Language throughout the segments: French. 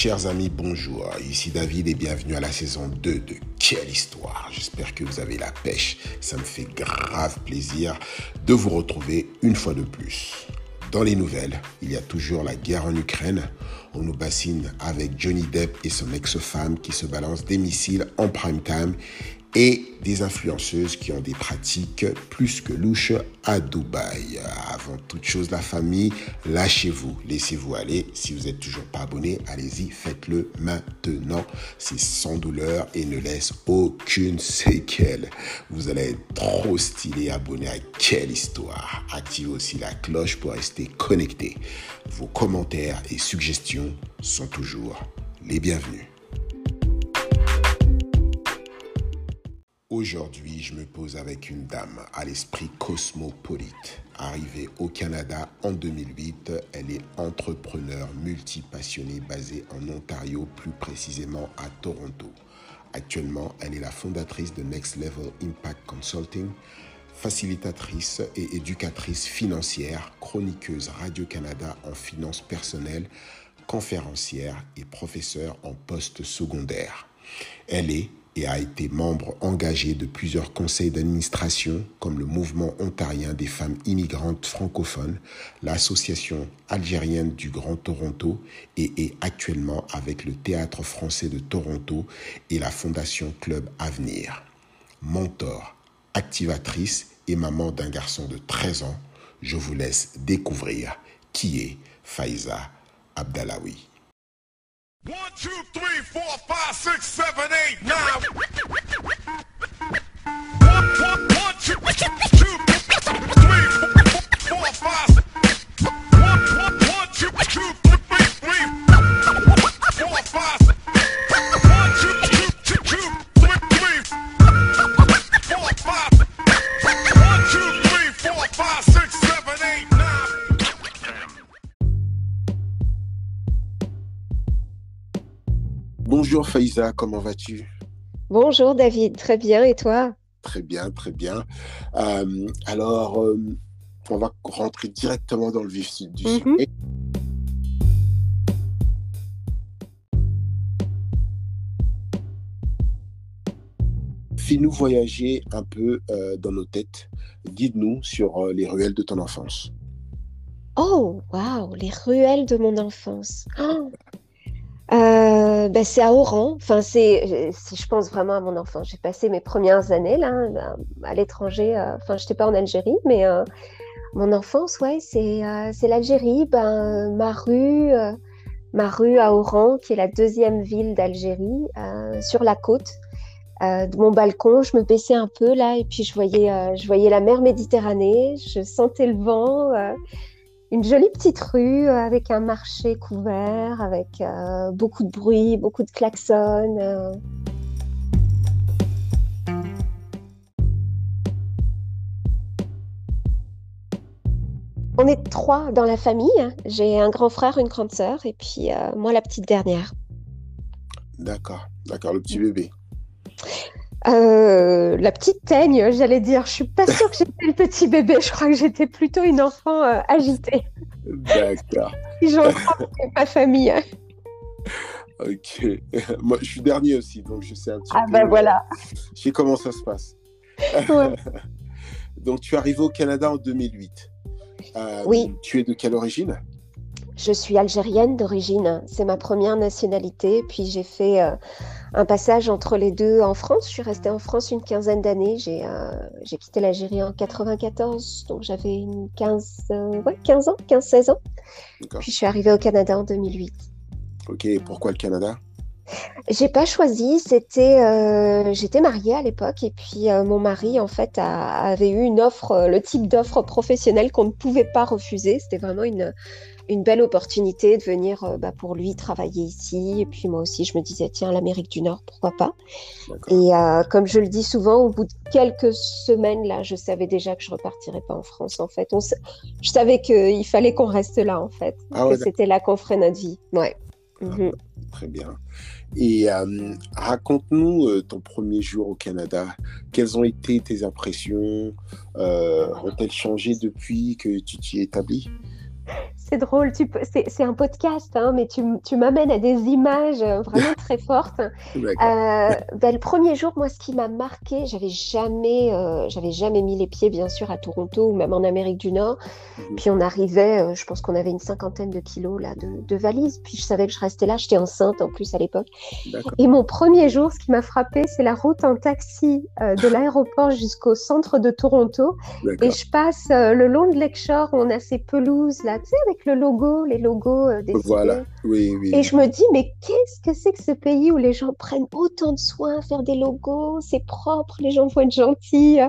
Chers amis, bonjour. Ici David et bienvenue à la saison 2 de Quelle histoire J'espère que vous avez la pêche. Ça me fait grave plaisir de vous retrouver une fois de plus. Dans les nouvelles, il y a toujours la guerre en Ukraine. On nous bassine avec Johnny Depp et son ex-femme qui se balancent des missiles en prime time et des influenceuses qui ont des pratiques plus que louches à Dubaï. Avant toute chose, la famille, lâchez-vous, laissez-vous aller. Si vous n'êtes toujours pas abonné, allez-y, faites-le maintenant. C'est sans douleur et ne laisse aucune séquelle. Vous allez être trop stylé abonné à quelle histoire? Activez aussi la cloche pour rester connecté. Vos commentaires et suggestions sont toujours les bienvenus. Aujourd'hui, je me pose avec une dame à l'esprit cosmopolite. Arrivée au Canada en 2008, elle est entrepreneur multipassionnée basée en Ontario, plus précisément à Toronto. Actuellement, elle est la fondatrice de Next Level Impact Consulting, facilitatrice et éducatrice financière, chroniqueuse Radio-Canada en finances personnelles, conférencière et professeure en poste secondaire. Elle est et a été membre engagé de plusieurs conseils d'administration comme le Mouvement ontarien des femmes immigrantes francophones, l'Association algérienne du Grand Toronto et est actuellement avec le Théâtre français de Toronto et la Fondation Club Avenir. Mentor, activatrice et maman d'un garçon de 13 ans, je vous laisse découvrir qui est Faiza Abdallawi. One, two, three, four, five, six, seven, eight, nine. One, one, one, two, two, three, four, five. One, one, one, two, two, three, three, four, five. Bonjour Faïza, comment vas-tu? Bonjour David, très bien et toi? Très bien, très bien. Euh, alors, euh, on va rentrer directement dans le vif du Mhm. sujet. Fais-nous voyager un peu euh, dans nos têtes. Guide-nous sur les ruelles de ton enfance. Oh, waouh, les ruelles de mon enfance. Oh. Euh, ben, c'est à Oran. Enfin, c'est, si je pense vraiment à mon enfance, j'ai passé mes premières années là, à l'étranger. euh, Enfin, j'étais pas en Algérie, mais euh, mon enfance, ouais, c'est euh, c'est l'Algérie. Ben, ma rue, euh, ma rue à Oran, qui est la deuxième ville d'Algérie, euh, sur la côte. Euh, de mon balcon, je me baissais un peu là, et puis je voyais, euh, je voyais la mer Méditerranée. Je sentais le vent. Une jolie petite rue euh, avec un marché couvert, avec euh, beaucoup de bruit, beaucoup de klaxons. euh. On est trois dans la famille. J'ai un grand frère, une grande sœur, et puis moi la petite dernière. D'accord, d'accord, le petit bébé. Euh, la petite teigne, j'allais dire. Je suis pas sûre que j'étais le petit bébé. Je crois que j'étais plutôt une enfant euh, agitée. D'accord, Si j'en crois ma famille. ok. Moi, je suis dernier aussi, donc je sais un petit Ah peu. ben euh, voilà. Je sais comment ça se passe. Ouais. Donc, tu es arrivé au Canada en 2008. Euh, Oui. Tu es de quelle origine? Je suis algérienne d'origine, c'est ma première nationalité. Puis j'ai fait euh, un passage entre les deux en France. Je suis restée en France une quinzaine d'années. J'ai euh, quitté l'Algérie en 94, donc j'avais une 15, euh, ouais, 15 ans, 15-16 ans. Puis je suis arrivée au Canada en 2008. Ok, pourquoi le Canada? J'ai pas choisi, c'était euh, j'étais mariée à l'époque et puis euh, mon mari en fait a- avait eu une offre, le type d'offre professionnelle qu'on ne pouvait pas refuser. C'était vraiment une une belle opportunité de venir euh, bah, pour lui travailler ici et puis moi aussi je me disais tiens l'Amérique du Nord pourquoi pas? Et euh, comme je le dis souvent, au bout de quelques semaines là, je savais déjà que je repartirais pas en France en fait. On je savais qu'il fallait qu'on reste là en fait, Ah ouais, que c'était là qu'on ferait notre vie. Ouais. Mhm. Très bien. Et euh, raconte-nous euh, ton premier jour au Canada. Quelles ont été tes impressions? Euh, Ont-elles changé depuis que tu t'y es établi c'est drôle. C'est un podcast, hein, mais tu, tu m'amènes à des images euh, vraiment très fortes. Euh, ben, le premier jour, moi, ce qui m'a marqué, j'avais jamais, euh, j'avais jamais mis les pieds, bien sûr, à Toronto ou même en Amérique du Nord. Mhm. Puis on arrivait, je pense qu'on avait une cinquantaine de kilos là de, de, valises. Puis je savais que je restais là. J'étais enceinte en plus à l'époque. Et mon premier jour, ce qui m'a frappé, c'est la route en taxi de l'aéroport jusqu'au centre de Toronto. Et je passe le long de Lakeshore, on a ces pelouses là, tu sais, avec le logo, les logos euh, des Voilà, oui, oui. Et je me dis, mais qu'est-ce que c'est que ce pays où les gens prennent autant de soin à faire des logos, c'est propre, les gens vont être gentils.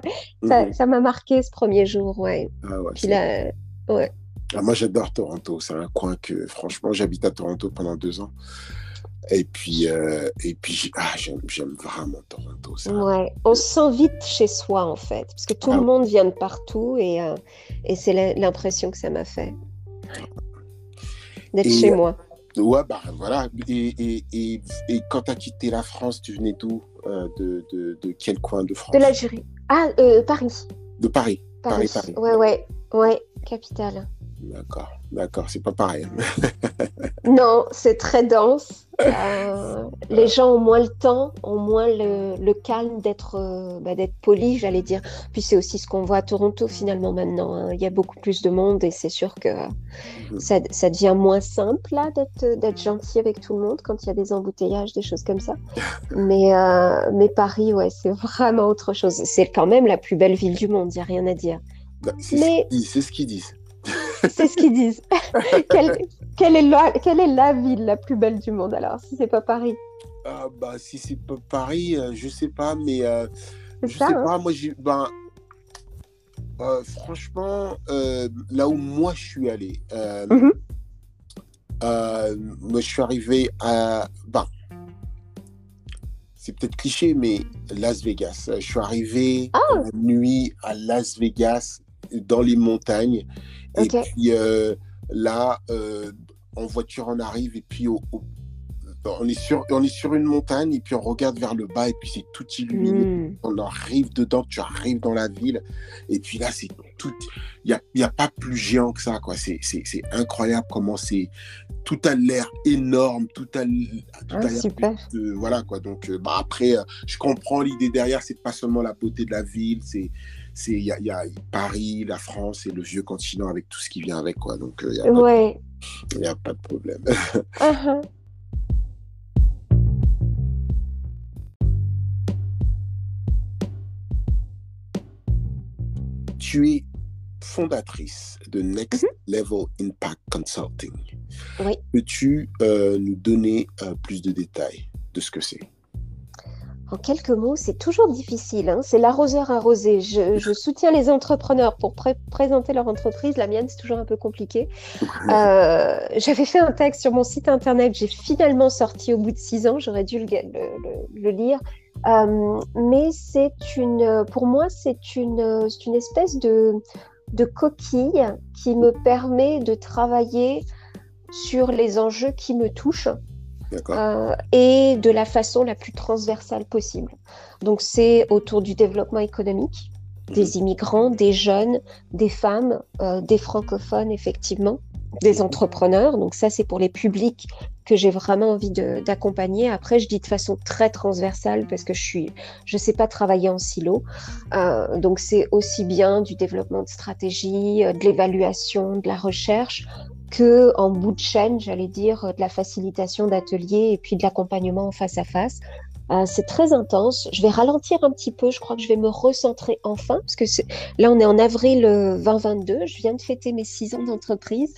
Mhm. Ça m'a marqué ce premier jour, ouais. Ah ouais, Puis là, ouais. Ah, moi, j'adore Toronto. C'est un coin que, franchement, j'habite à Toronto pendant deux ans. Et puis, euh, et puis ah, j'aime vraiment Toronto. Ouais, on se sent vite chez soi en fait, parce que tout le ah monde vient de partout et, euh, et c'est l'impression que ça m'a fait d'être chez moi. Ouais, bah voilà. Et, et, et, et quand tu as quitté la France, tu venais d'où euh, de, de, de, quel coin de France? De l'Algérie. Ah, Paris. De Paris. Paris, Paris. Ouais, ouais, ouais, capitale. D'accord, d'accord, c'est pas pareil. non, c'est très dense. Euh, les gens ont moins le temps, ont moins le, calme d'être euh, bah, d'être polis, j'allais dire. Puis c'est aussi ce qu'on voit à Toronto finalement maintenant. Hein. Il y a beaucoup plus de monde et c'est sûr que ça, ça, devient moins simple là d'être gentil avec tout le monde quand il y a des embouteillages, des choses comme ça. mais, euh, mais Paris, ouais, c'est vraiment autre chose. C'est quand même la plus belle ville du monde, il n'y a rien à dire. Bah, c'est ce qu'ils disent. C'est ce qu'ils disent. quelle, est la, quelle, est la, ville la plus belle du monde alors, si c'est pas Paris? Ah, bah, Si c'est pas Paris, euh, je sais pas, mais euh, je sais hein. pas. Moi, ben, euh, franchement, là où moi je suis allé, mm-hmm. moi je suis arrivé à. Ben, c'est peut-être cliché, mais Las Vegas. Je suis arrivé ah. la nuit à Las Vegas, dans les montagnes. Et puis euh, là, euh, en voiture, on arrive et puis on, est sur, on est sur une montagne et puis on regarde vers le bas et puis c'est tout illuminé. Hmm. On arrive dedans, tu arrives dans la ville et puis là, c'est tout. Il n'y a, y a pas plus géant que ça. quoi. C'est incroyable comment c'est. Tout a l'air énorme, tout a, tout ah, super. voilà quoi. Donc euh, bah, après, je comprends l'idée derrière. C'est pas seulement la beauté de la ville, c'est il y a, Paris, la France et le vieux continent avec tout ce qui vient avec quoi. Donc il euh, n'y a, pas de problème. Uh-huh. Tu es fondatrice de Next mm-hmm. Level Impact Consulting. Oui. Peux-tu euh, nous donner euh, plus de détails de ce que c'est? En quelques mots, c'est toujours difficile. Hein. C'est l'arroseur arrosé. Je, soutiens les entrepreneurs pour présenter leur entreprise. La mienne, c'est toujours un peu compliqué. Euh, j'avais fait un texte sur mon site internet. J'ai finalement sorti au bout de six ans. J'aurais dû le, lire. Euh, mais c'est une, pour moi, c'est une, une espèce de, de coquille qui me permet de travailler sur les enjeux qui me touchent euh, et de la façon la plus transversale possible. Donc c'est autour du développement économique, mhm. des immigrants, des jeunes, des femmes, euh, des francophones effectivement, des entrepreneurs. Donc ça c'est pour les publics que j'ai vraiment envie d'accompagner. Après je dis de façon très transversale parce que je suis, je sais pas travailler en silo. Euh, donc c'est aussi bien du développement de stratégie, de l'évaluation, de la recherche, que en bout de chaîne, j'allais dire, de la facilitation d'ateliers et puis de l'accompagnement en face à face. Euh, c'est très intense. Je vais ralentir un petit peu. Je crois que je vais me recentrer enfin, parce que là, on est en avril 2022. Euh, je viens de fêter mes six ans d'entreprise.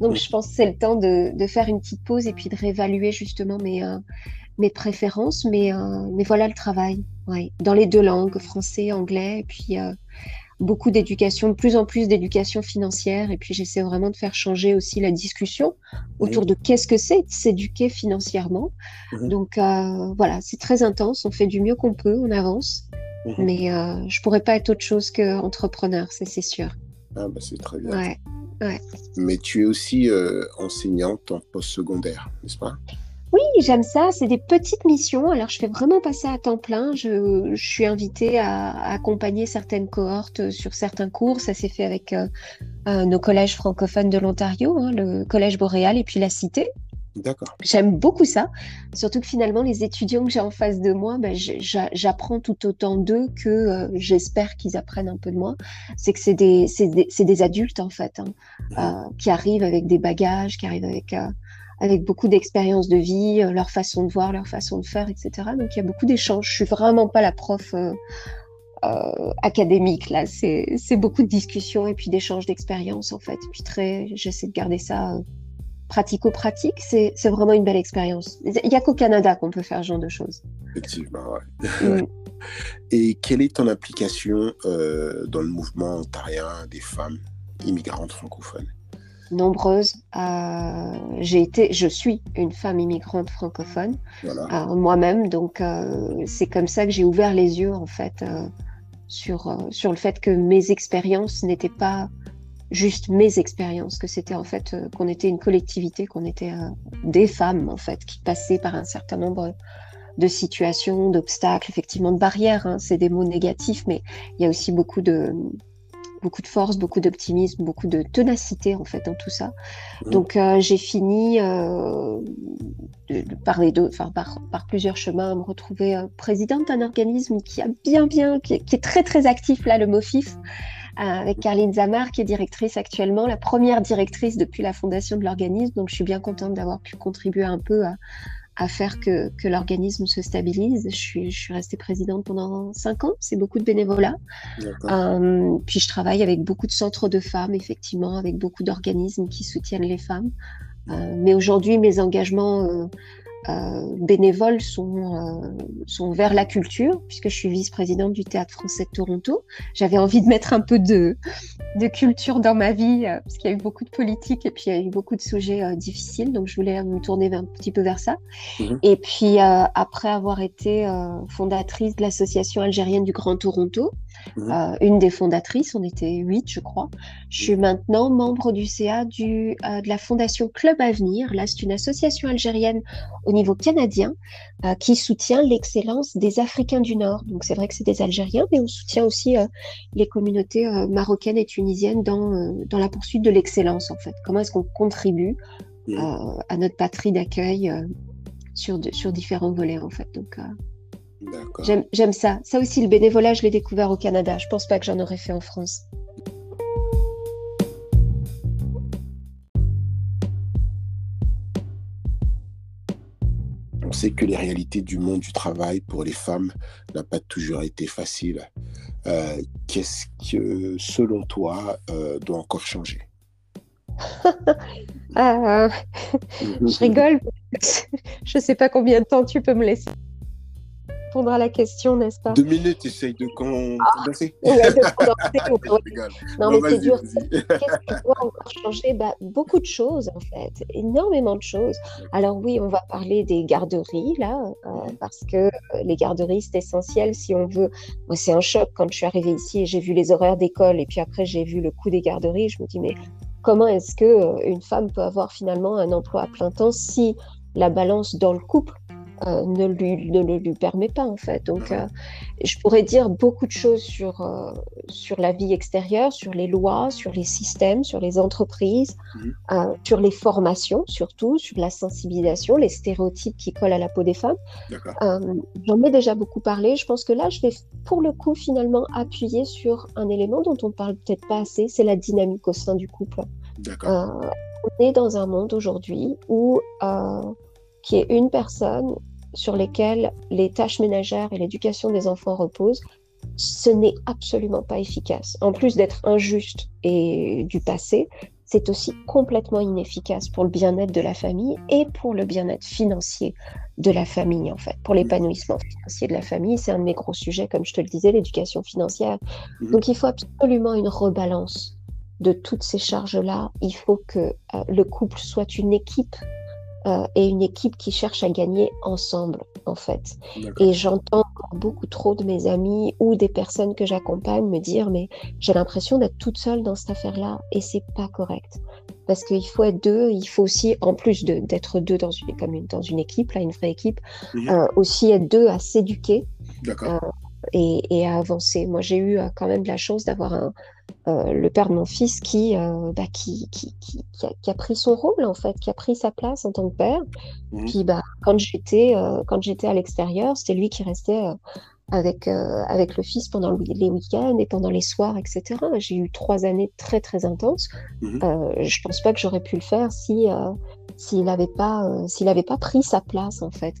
Donc, je pense que c'est le temps de, faire une petite pause et puis de réévaluer justement mes, euh, mes préférences. Mais, mais voilà le travail, ouais. dans les deux langues, français, anglais, et puis beaucoup d'éducation, de plus en plus d'éducation financière. Et puis j'essaie vraiment de faire changer aussi la discussion autour de qu'est-ce que c'est de s'éduquer financièrement. Mhm. Donc euh, voilà, c'est très intense. On fait du mieux qu'on peut, on avance. Mhm. Mais euh, je pourrais pas être autre chose qu'entrepreneur, ça c'est sûr. Ah bah c'est très bien. Ouais, ouais. Mais tu es aussi euh, enseignante en post-secondaire, n'est-ce pas? Oui, j'aime ça. C'est des petites missions. Alors, je fais vraiment pas ça à temps plein. Je, je suis invitée à, à, accompagner certaines cohortes sur certains cours. Ça s'est fait avec euh, euh, nos collèges francophones de l'Ontario, hein, le Collège Boréal et puis la Cité. D'accord. J'aime beaucoup ça. Surtout que finalement, les étudiants que j'ai en face de moi, ben, j'apprends tout autant d'eux que euh, j'espère qu'ils apprennent un peu de moi. C'est que c'est des, des, des, adultes, en fait, hein, mmh. euh, qui arrivent avec des bagages, qui arrivent avec, euh, avec beaucoup d'expérience de vie, euh, leur façon de voir, leur façon de faire, etc. Donc, il y a beaucoup d'échanges. Je suis vraiment pas la prof euh, euh, académique, là. C'est beaucoup de discussions et puis d'échanges d'expérience, en fait. Et puis, très, j'essaie de garder ça pratico-pratique, c'est vraiment une belle expérience. Il n'y a qu'au Canada qu'on peut faire ce genre de choses. Effectivement, ouais. Mm. Et quelle est ton implication dans le mouvement ontarien des femmes immigrantes francophones? Nombreuses. Euh, j'ai été, je suis une femme immigrante francophone voilà. euh, moi-même, donc euh, c'est comme ça que j'ai ouvert les yeux en fait sur sur le fait que mes expériences n'étaient pas juste mes expériences, que c'était en fait qu'on était une collectivité, qu'on était des femmes en fait qui passaient par un certain nombre de situations, d'obstacles, effectivement de barrières. Hein. C'est des mots négatifs, mais il y a aussi beaucoup de beaucoup de force, beaucoup d'optimisme, beaucoup de ténacité en fait dans tout ça. Mmh. Donc euh, j'ai fini euh, de, de par, les deux, enfin, par, par plusieurs chemins à me retrouver euh, présidente d'un organisme qui a bien bien, qui est, qui est, très très actif là, le MOFIF. Avec Carline Zamar, qui est directrice actuellement, la première directrice depuis la fondation de l'organisme. Donc, je suis bien contente d'avoir pu contribuer un peu à, à faire que, que l'organisme se stabilise. Je suis, je suis restée présidente pendant cinq ans, c'est beaucoup de bénévolat. Euh, puis je travaille avec beaucoup de centres de femmes, effectivement, avec beaucoup d'organismes qui soutiennent les femmes. Euh, mais aujourd'hui, mes engagements euh, euh, bénévoles sont, euh, sont vers la culture, puisque je suis vice-présidente du Théâtre français de Toronto. J'avais envie de mettre un peu de, de culture dans ma vie, euh, parce qu'il y a eu beaucoup de politique et puis il y a eu beaucoup de sujets euh, difficiles, donc je voulais me tourner un petit peu vers ça. Mmh. Et puis, euh, après avoir été fondatrice de l'association algérienne du Grand Toronto, mmh. une des fondatrices, on était huit, je crois, je suis maintenant membre du CA du, de la fondation Club Avenir. Là, c'est une association algérienne au niveau canadien euh, qui soutient l'excellence des Africains du Nord. Donc c'est vrai que c'est des Algériens, mais on soutient aussi euh, les communautés euh, marocaines et tunisiennes dans, dans la poursuite de l'excellence en fait. Comment est-ce qu'on contribue mmh. à notre patrie d'accueil sur, de, sur différents volets en fait. Donc j'aime ça. Ça aussi, le bénévolat, je l'ai découvert au Canada. Je pense pas que j'en aurais fait en France. sait que les réalités du monde du travail pour les femmes n'a pas toujours été facile. Euh, Qu'est-ce que, selon toi, euh, doit encore changer? Euh, Je rigole. je ne sais pas combien de temps tu peux me laisser répondre à la question, n'est-ce pas? Deux minutes, essaye de condenser. Ah, ouais, de non, mais c'est dur. Qu'est-ce qui doit encore changer? Bah, Beaucoup de choses, en fait. Énormément de choses. Alors oui, on va parler des garderies, là, euh, parce que les garderies, c'est essentiel si on veut... Moi, c'est un choc quand je suis arrivée ici et j'ai vu les horaires d'école et puis après, j'ai vu le coût des garderies. Je me dis, mais comment est-ce que euh, une femme peut avoir finalement un emploi à plein temps si la balance dans le couple euh, ne, lui, ne le lui permet pas en fait. Donc euh, je pourrais dire beaucoup de choses sur, euh, sur la vie extérieure, sur les lois, sur les systèmes, sur les entreprises, mmh. sur les formations surtout, sur la sensibilisation, les stéréotypes qui collent à la peau des femmes. J'en ai déjà beaucoup parlé. Je pense que là, je vais pour le coup finalement appuyer sur un élément dont on parle peut-être pas assez, c'est la dynamique au sein du couple. on est dans un monde aujourd'hui où qui est une personne sur lesquelles les tâches ménagères et l'éducation des enfants reposent, ce n'est absolument pas efficace. En plus d'être injuste et du passé, c'est aussi complètement inefficace pour le bien-être de la famille et pour le bien-être financier de la famille, en fait, pour l'épanouissement financier de la famille. C'est un de mes gros sujets, comme je te le disais, l'éducation financière. Mmh. Donc il faut absolument une rebalance de toutes ces charges-là. Il faut que euh, le couple soit une équipe euh, et une équipe qui cherche à gagner ensemble, en fait. Et j'entends beaucoup trop de mes amis ou des personnes que j'accompagne me dire mais j'ai l'impression d'être toute seule dans cette affaire-là et c'est pas correct. parce qu'il faut être deux. Il faut aussi, en plus d'être deux dans une, comme une, dans une équipe, là, une vraie équipe, Mhm. euh, aussi être deux à s'éduquer D'accord. Et, et à avancer. Moi, j'ai eu euh, quand même de la chance d'avoir euh, le père de mon fils qui, euh, bah, qui, qui, qui, qui a, qui a pris son rôle, en fait, qui a pris sa place en tant que père. Mhm. Puis, bah, quand j'étais à l'extérieur, c'était lui qui restait avec, euh, avec le fils pendant le- les week-ends et pendant les soirs, etc. J'ai eu trois années très, très intenses. Mhm. Euh, je pense pas que j'aurais pu le faire si, euh, s'il n'avait pas, s'il avait pas pris sa place, en fait.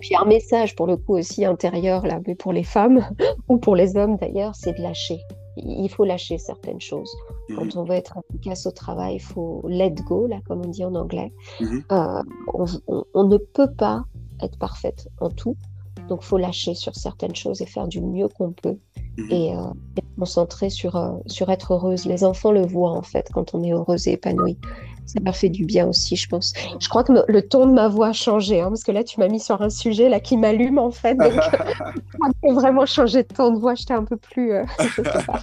Puis un message pour le coup aussi intérieur, là, mais pour les femmes ou pour les hommes d'ailleurs, c'est de lâcher. Il faut lâcher certaines choses. Mhm. Quand on veut être efficace au travail, il faut let go, là, comme on dit en anglais. Mhm. Euh, on, on- on ne peut pas être parfaite en tout. Donc, il faut lâcher sur certaines choses et faire du mieux qu'on peut Mhm. et, euh, et concentrer sur, euh, sur être heureuse. Les enfants le voient en fait quand on est heureuse et épanouie. Ça leur fait du bien aussi, je pense. Je crois que le ton de ma voix a changé, hein, parce que là, tu m'as mis sur un sujet là qui m'allume en fait. Donc, j'ai vraiment changé de ton de voix. J'étais un peu plus, euh, je sais pas.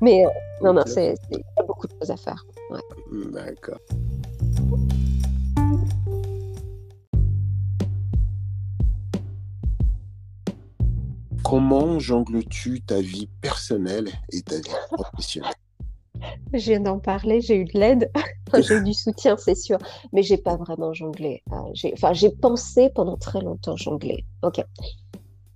Mais euh, non, non, il y a beaucoup de choses à faire. D'accord. Comment jongles-tu ta vie personnelle et ta vie professionnelle? Je viens d'en parler, j'ai eu de l'aide, j'ai eu du soutien, c'est sûr, mais j'ai pas vraiment jonglé. Euh, j'ai, enfin, j'ai pensé pendant très longtemps jongler. Ok,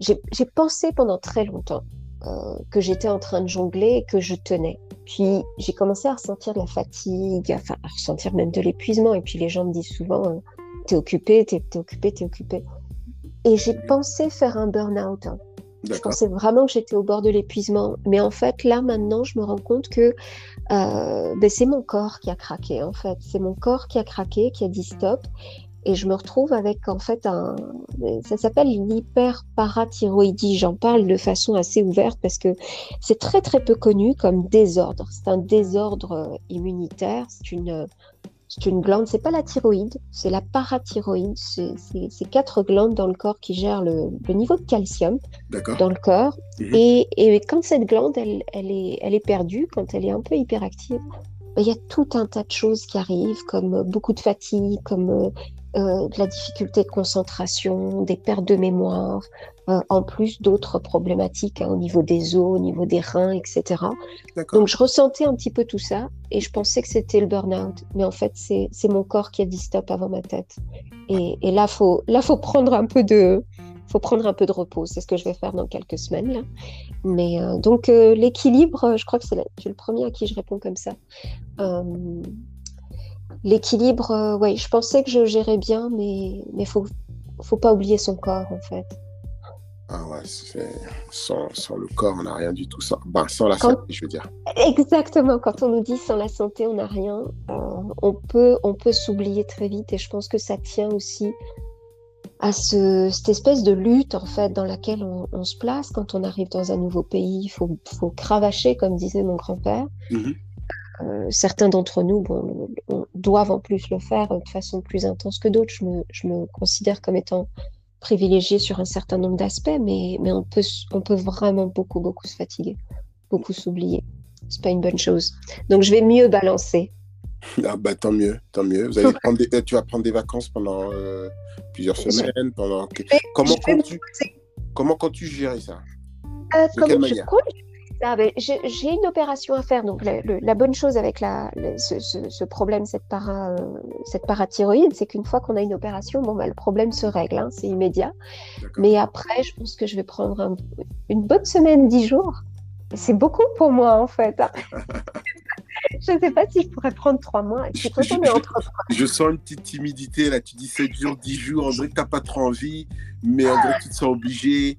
j'ai, pensé pendant très longtemps euh, que j'étais en train de jongler et que je tenais. Puis j'ai commencé à ressentir de la fatigue, enfin à ressentir même de l'épuisement. Et puis les gens me disent souvent, euh, t'es occupé, t'es, t'es occupé, t'es occupé. Et j'ai pensé faire un burn-out. hein. Je pensais vraiment que j'étais au bord de l'épuisement. Mais en fait, là, maintenant, je me rends compte que euh, ben, c'est mon corps qui a craqué, en fait. C'est mon corps qui a craqué, qui a dit stop. Et je me retrouve avec, en fait, un... Ça s'appelle l'hyperparathyroïdie. J'en parle de façon assez ouverte parce que c'est très, très peu connu comme désordre. C'est un désordre euh, immunitaire. C'est une... C'est une glande, c'est pas la thyroïde, c'est la parathyroïde. C'est quatre glandes dans le corps qui gèrent le, le niveau de calcium dans le corps. Mhm. Et, et quand cette glande, elle, elle, est, elle est perdue, quand elle est un peu hyperactive, ben, il y a tout un tas de choses qui arrivent, comme euh, beaucoup de fatigue, comme euh, euh, de la difficulté de concentration, des pertes de mémoire, en plus d'autres problématiques hein, au niveau des os, au niveau des reins, etc. Donc je ressentais un petit peu tout ça et je pensais que c'était le burn-out. Mais en fait, c'est mon corps qui a dit stop avant ma tête. Et, et là, faut, là, faut prendre un peu de, faut prendre un peu de repos. C'est ce que je vais faire dans quelques semaines. Là. Mais euh, donc euh, l'équilibre, je crois que c'est le premier à qui je réponds comme ça. Euh, l'équilibre, ouais, je pensais que je gérais bien, mais mais faut faut pas oublier son corps en fait. Ah ouais. Sans, sans le corps, on n'a rien du tout. Sans... Ben, sans la Quand- santé, je veux dire. Exactement, quand on nous dit sans la santé, on n'a rien, euh, on peut, on peut s'oublier très vite et je pense que ça tient aussi à ce, cette espèce de lutte en fait dans laquelle on, on se place quand on arrive dans un nouveau pays. Il faut, faut cravacher, comme disait mon grand-père. Mhm. Euh, certains d'entre nous bon, on- doivent en plus le faire de façon plus intense que d'autres. Je me, je me considère comme étant privilégiée sur un certain nombre d'aspects, mais, mais on, peut, on peut vraiment beaucoup, beaucoup se fatiguer, beaucoup s'oublier. C'est pas une bonne chose. Donc je vais mieux balancer. Ah bah tant mieux, tant mieux. Vous allez prendre des... Tu vas prendre des vacances pendant euh, plusieurs semaines. Pendant... vais- Comment comptes-tu Comment comptes-tu gérer ça? Euh, De quelle comment je manière? compte ça Ben, J'ai une opération à faire. Donc, la, le- la bonne chose avec la, le- ce, ce- ce problème, cette, para, euh, cette parathyroïde, c'est qu'une fois qu'on a une opération, bon, ben, le problème se règle. hein, c'est immédiat. Mais après, je pense que je vais prendre un- une bonne semaine, dix jours. C'est beaucoup pour moi, en fait. hein. je ne sais pas si je pourrais prendre trois mois. Entre Je sens une petite timidité là. Tu dis 7 jours, 10 jours. Dirait que tu n'as pas trop envie, mais dirait que tu te sens obligé.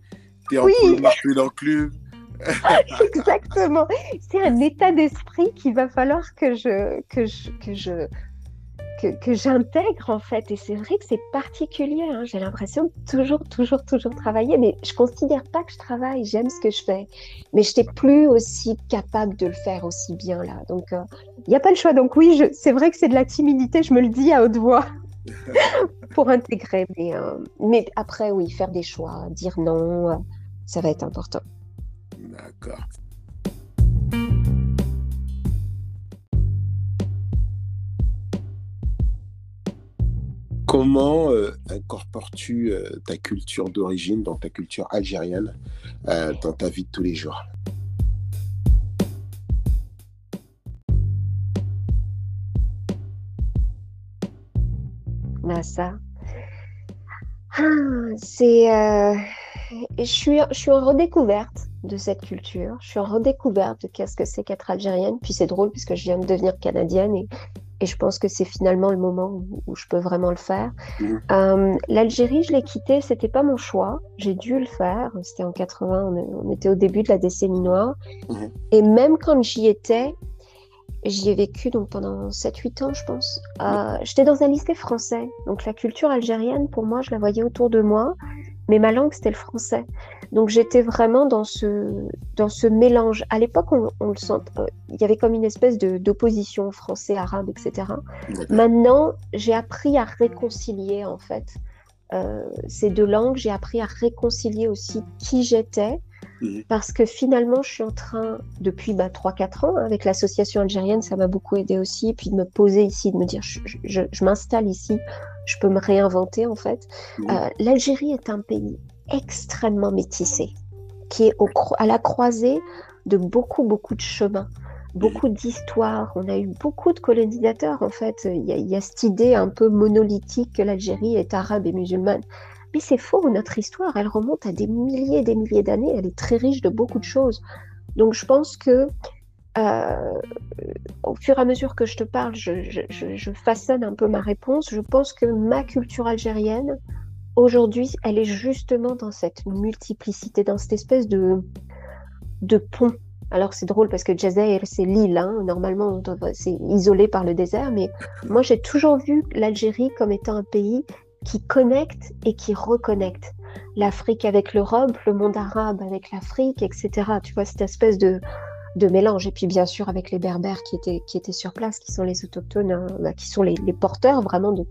Tu es Oui. entre le marteau et l'enclume. Exactement. C'est un état d'esprit qu'il va falloir que je que je que je que, que j'intègre en fait. Et c'est vrai que c'est particulier. hein. J'ai l'impression de toujours toujours toujours travailler, mais je considère pas que je travaille. J'aime ce que je fais, mais je n'étais plus aussi capable de le faire aussi bien là. Donc il n'y a pas le choix. Donc oui, c'est vrai que c'est de la timidité. Je me le dis à haute voix. pour intégrer, mais, euh, mais après, oui, faire des choix, dire non, euh, ça va être important. D'accord. Comment euh, incorpores-tu euh, ta culture d'origine, dans ta culture algérienne, euh, dans ta vie de tous les jours? Bah, Nassa. Ah, c'est. Je suis, je suis en redécouverte de cette culture. Je suis en redécouverte de qu'est-ce que c'est qu'être algérienne. Puis c'est drôle puisque je viens de devenir canadienne et, et je pense que c'est finalement le moment où, je peux vraiment le faire. Mmh. Euh, L'Algérie, je l'ai quittée, c'était pas mon choix. J'ai dû le faire. C'était en 80, on, était au début de la décennie noire. Mmh. Et même quand j'y étais, j'y ai vécu donc pendant 7-8 ans, je pense. Euh, J'étais dans un lycée français. Donc la culture algérienne, pour moi, je la voyais autour de moi mais ma langue c'était le français. Donc j'étais vraiment dans ce, dans ce mélange. À l'époque, on, le sent, euh, il y avait comme une espèce d'opposition français-arabe, etc. Maintenant, j'ai appris à réconcilier en fait euh, ces deux langues. J'ai appris à réconcilier aussi qui j'étais. Mhm. Parce que finalement, je suis en train, depuis bah, 3-4 ans, avec l'association algérienne, ça m'a beaucoup aidé aussi, puis de me poser ici, de me dire, je, je m'installe ici, je peux me réinventer en fait. Euh, L'Algérie est un pays extrêmement métissé, qui est à la croisée de beaucoup, beaucoup de chemins, beaucoup d'histoires. On a eu beaucoup de colonisateurs en fait. Il y, a, il cette idée un peu monolithique que l'Algérie est arabe et musulmane. Mais c'est faux, notre histoire, elle remonte à des milliers et des milliers d'années, elle est très riche de beaucoup de choses. Donc je pense que euh, au fur et à mesure que je te parle, je, façonne un peu ma réponse. Je pense que ma culture algérienne, aujourd'hui, elle est justement dans cette multiplicité, dans cette espèce de, de pont. Alors c'est drôle parce que Jazair, c'est l'île, hein. normalement c'est isolé par le désert, mais moi j'ai toujours vu l'Algérie comme étant un pays qui connecte et qui reconnecte. L'Afrique avec l'Europe, le monde arabe avec l'Afrique, etc. Tu vois, cette espèce de, de mélange. Et puis bien sûr avec les Berbères qui étaient, qui étaient sur place, qui sont les autochtones, hein, bah, qui sont les, porteurs vraiment de,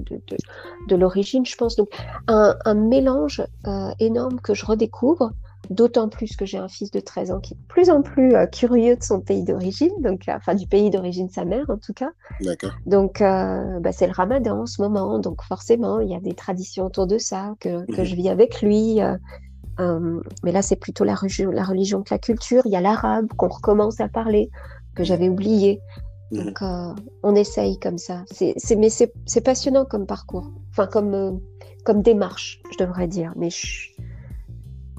de, l'origine, je pense. Donc un, mélange euh, énorme que je redécouvre, d'autant plus que j'ai un fils de 13 ans qui est de plus en plus euh, curieux de son pays d'origine, donc euh, enfin du pays d'origine de sa mère en tout cas. D'accord. Donc bah, c'est le ramadan en ce moment, donc forcément il y a des traditions autour de ça que, que mhm. je vis avec lui. Mais là, c'est plutôt la, la, religion que la culture. Il y a l'arabe qu'on recommence à parler, que j'avais oublié. Mhm. Donc, euh, on essaye comme ça. C'est, mais c'est, passionnant comme parcours, enfin comme, euh, comme démarche, je devrais dire. Mais je,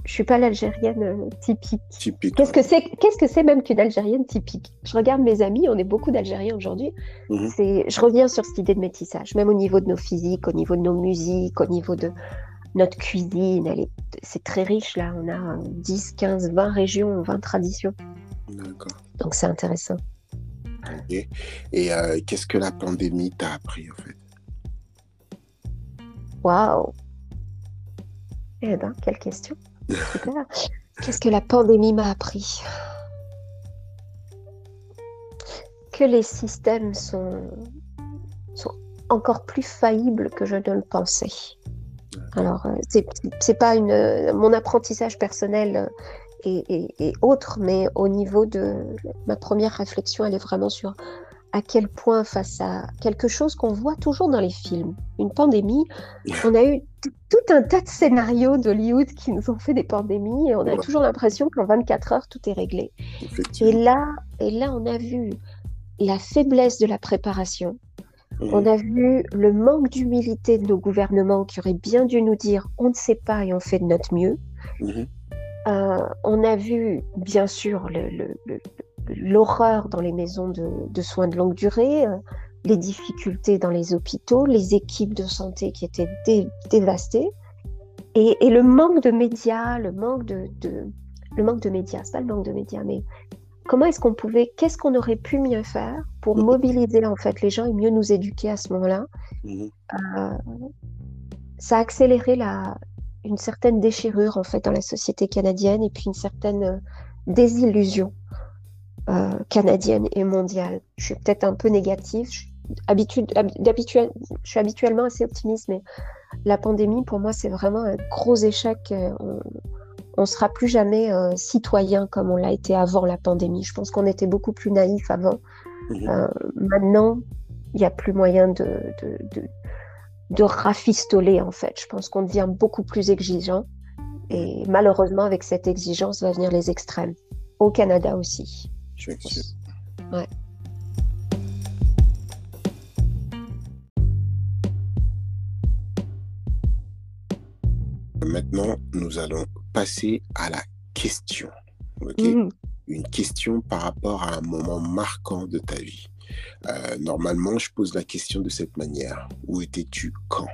je suis pas l'Algérienne typique. typique. Qu'est-ce que c'est Qu'est-ce que c'est même qu'une Algérienne typique? Je regarde mes amis, on est beaucoup d'Algériens aujourd'hui. Mhm. C'est, je reviens sur cette idée de métissage, même au niveau de nos physiques, au niveau de nos musiques, au niveau de notre cuisine, elle est, c'est très riche là. On a 10, 15, 20 régions, 20 traditions. D'accord. Donc c'est intéressant. Et euh, qu'est-ce que la pandémie t'a appris en fait? Waouh. Eh ben, quelle question. Qu'est-ce que la pandémie m'a appris? Que les systèmes sont, sont encore plus faillibles que je ne le pensais. Alors, euh, c'est pas une, mon apprentissage personnel et, autre, mais au niveau de ma première réflexion, elle est vraiment sur à quel point face à quelque chose qu'on voit toujours dans les films, une pandémie, on a eu tout un tas de scénarios d'Hollywood qui nous ont fait des pandémies et on a toujours l'impression qu'en 24 heures, tout est réglé. Et là, et là, on a vu la faiblesse de la préparation, on mhm. a vu le manque d'humilité de nos gouvernements qui auraient bien dû nous dire on ne sait pas et on fait de notre mieux. Mhm. Euh, on a vu bien sûr l'horreur dans les maisons de, soins de longue durée, euh, les difficultés dans les hôpitaux, les équipes de santé qui étaient dévastées, et, le manque de médias, le manque de, de le manque de médias, c'est pas le manque de médias, mais comment est-ce qu'on pouvait, qu'est-ce qu'on aurait pu mieux faire pour mhm. mobiliser en fait les gens et mieux nous éduquer à ce moment-là? Mhm. Euh, ça a accéléré la, une certaine déchirure en fait dans la société canadienne et puis une certaine euh, désillusion euh, canadienne et mondiale. Je suis peut-être un peu négative. Je suis, je suis habituellement assez optimiste, mais la pandémie pour moi c'est vraiment un gros échec on sera plus jamais euh, citoyen comme on l'a été avant la pandémie. Je pense qu'on était beaucoup plus naïf avant. Euh, maintenant, il n'y a plus moyen de, de rafistoler en fait. Je pense qu'on devient beaucoup plus exigeant et malheureusement avec cette exigence va venir les extrêmes. Au Canada aussi. Je. Ouais. Maintenant, nous allons passer à la question. Mhm. Une question par rapport à un moment marquant de ta vie. Euh, normalement, je pose la question de cette manière. Où étais-tu quand?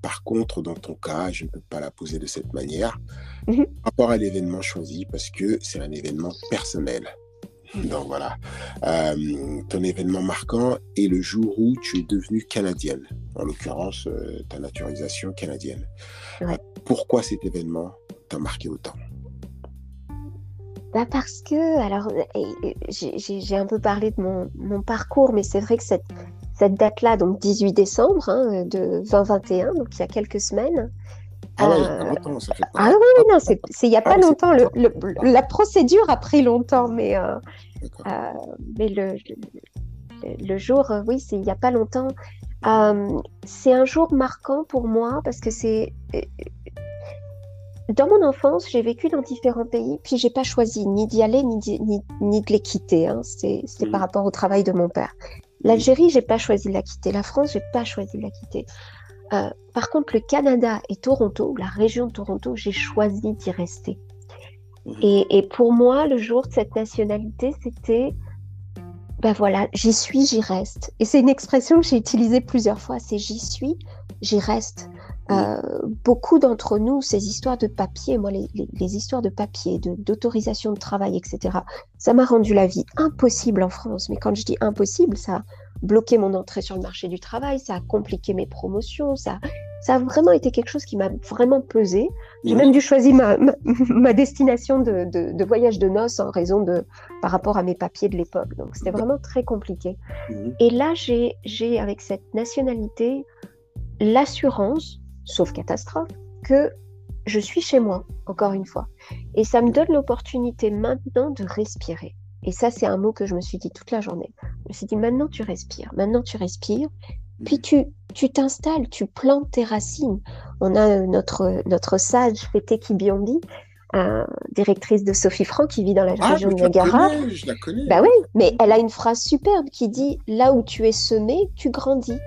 Par contre, dans ton cas, je ne peux pas la poser de cette manière mhm. par rapport à l'événement choisi parce que c'est un événement personnel. Donc voilà, euh, ton événement marquant est le jour où tu es devenue canadienne, en l'occurrence euh, ta naturalisation canadienne. pourquoi cet événement t'a marqué autant? Bah parce que, alors, j'ai un peu parlé de mon, mon parcours, mais c'est vrai que cette, cette date-là, donc 18 décembre hein, de 2021, donc il y a quelques semaines. Ah, ouais, euh... longtemps, ça fait ah oui, non, c'est il n'y a pas ah, longtemps. Le, le, la procédure a pris longtemps, mais, euh, euh, mais le, le, jour, euh, oui, c'est il n'y a pas longtemps. Euh, c'est un jour marquant pour moi parce que c'est dans mon enfance, j'ai vécu dans différents pays, puis j'ai pas choisi ni d'y aller ni, ni, ni, de les quitter. Hein. C'est par mm. rapport au travail de mon père. L'Algérie, j'ai pas choisi de la quitter. La France, j'ai pas choisi de la quitter. Euh, par contre, le Canada et Toronto, la région de Toronto, j'ai choisi d'y rester. Mm. Et, et, pour moi, le jour de cette nationalité, c'était, ben voilà, j'y suis, j'y reste. Et c'est une expression que j'ai utilisée plusieurs fois, c'est j'y suis, j'y reste. Euh, beaucoup d'entre nous, ces histoires de papier, moi, les, histoires de papier, d'autorisation de, travail, etc., ça m'a rendu la vie impossible en France. Mais quand je dis impossible, ça a bloqué mon entrée sur le marché du travail, ça a compliqué mes promotions, ça, ça a vraiment été quelque chose qui m'a vraiment pesé. J'ai même dû choisir ma, ma, destination de, de, voyage de noces en raison de, par rapport à mes papiers de l'époque. Donc c'était vraiment très compliqué. Et là, j'ai, avec cette nationalité l'assurance sauf catastrophe, que je suis chez moi, encore une fois. Et ça me donne l'opportunité maintenant de respirer. Et ça, c'est un mot que je me suis dit toute la journée. Je me suis dit, maintenant tu respires, maintenant tu respires, puis tu tu t'installes, tu plantes tes racines. On a notre, notre sage Fété Kibiondi, euh, directrice de Sophie Franck, qui vit dans la ah, région de Niagara. Je la connais. Bah oui, mais elle a une phrase superbe qui dit Là où tu es semé, tu grandis.